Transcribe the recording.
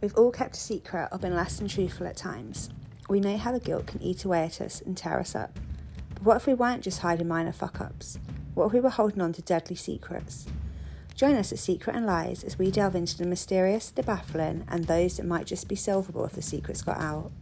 We've all kept a secret or been less than truthful at times. We know how the guilt can eat away at us and tear us up. But what if we weren't just hiding minor fuck ups? What if we were holding on to deadly secrets? Join us at Secret and Lies as we delve into the mysterious, the baffling, and those that might just be solvable if the secrets got out.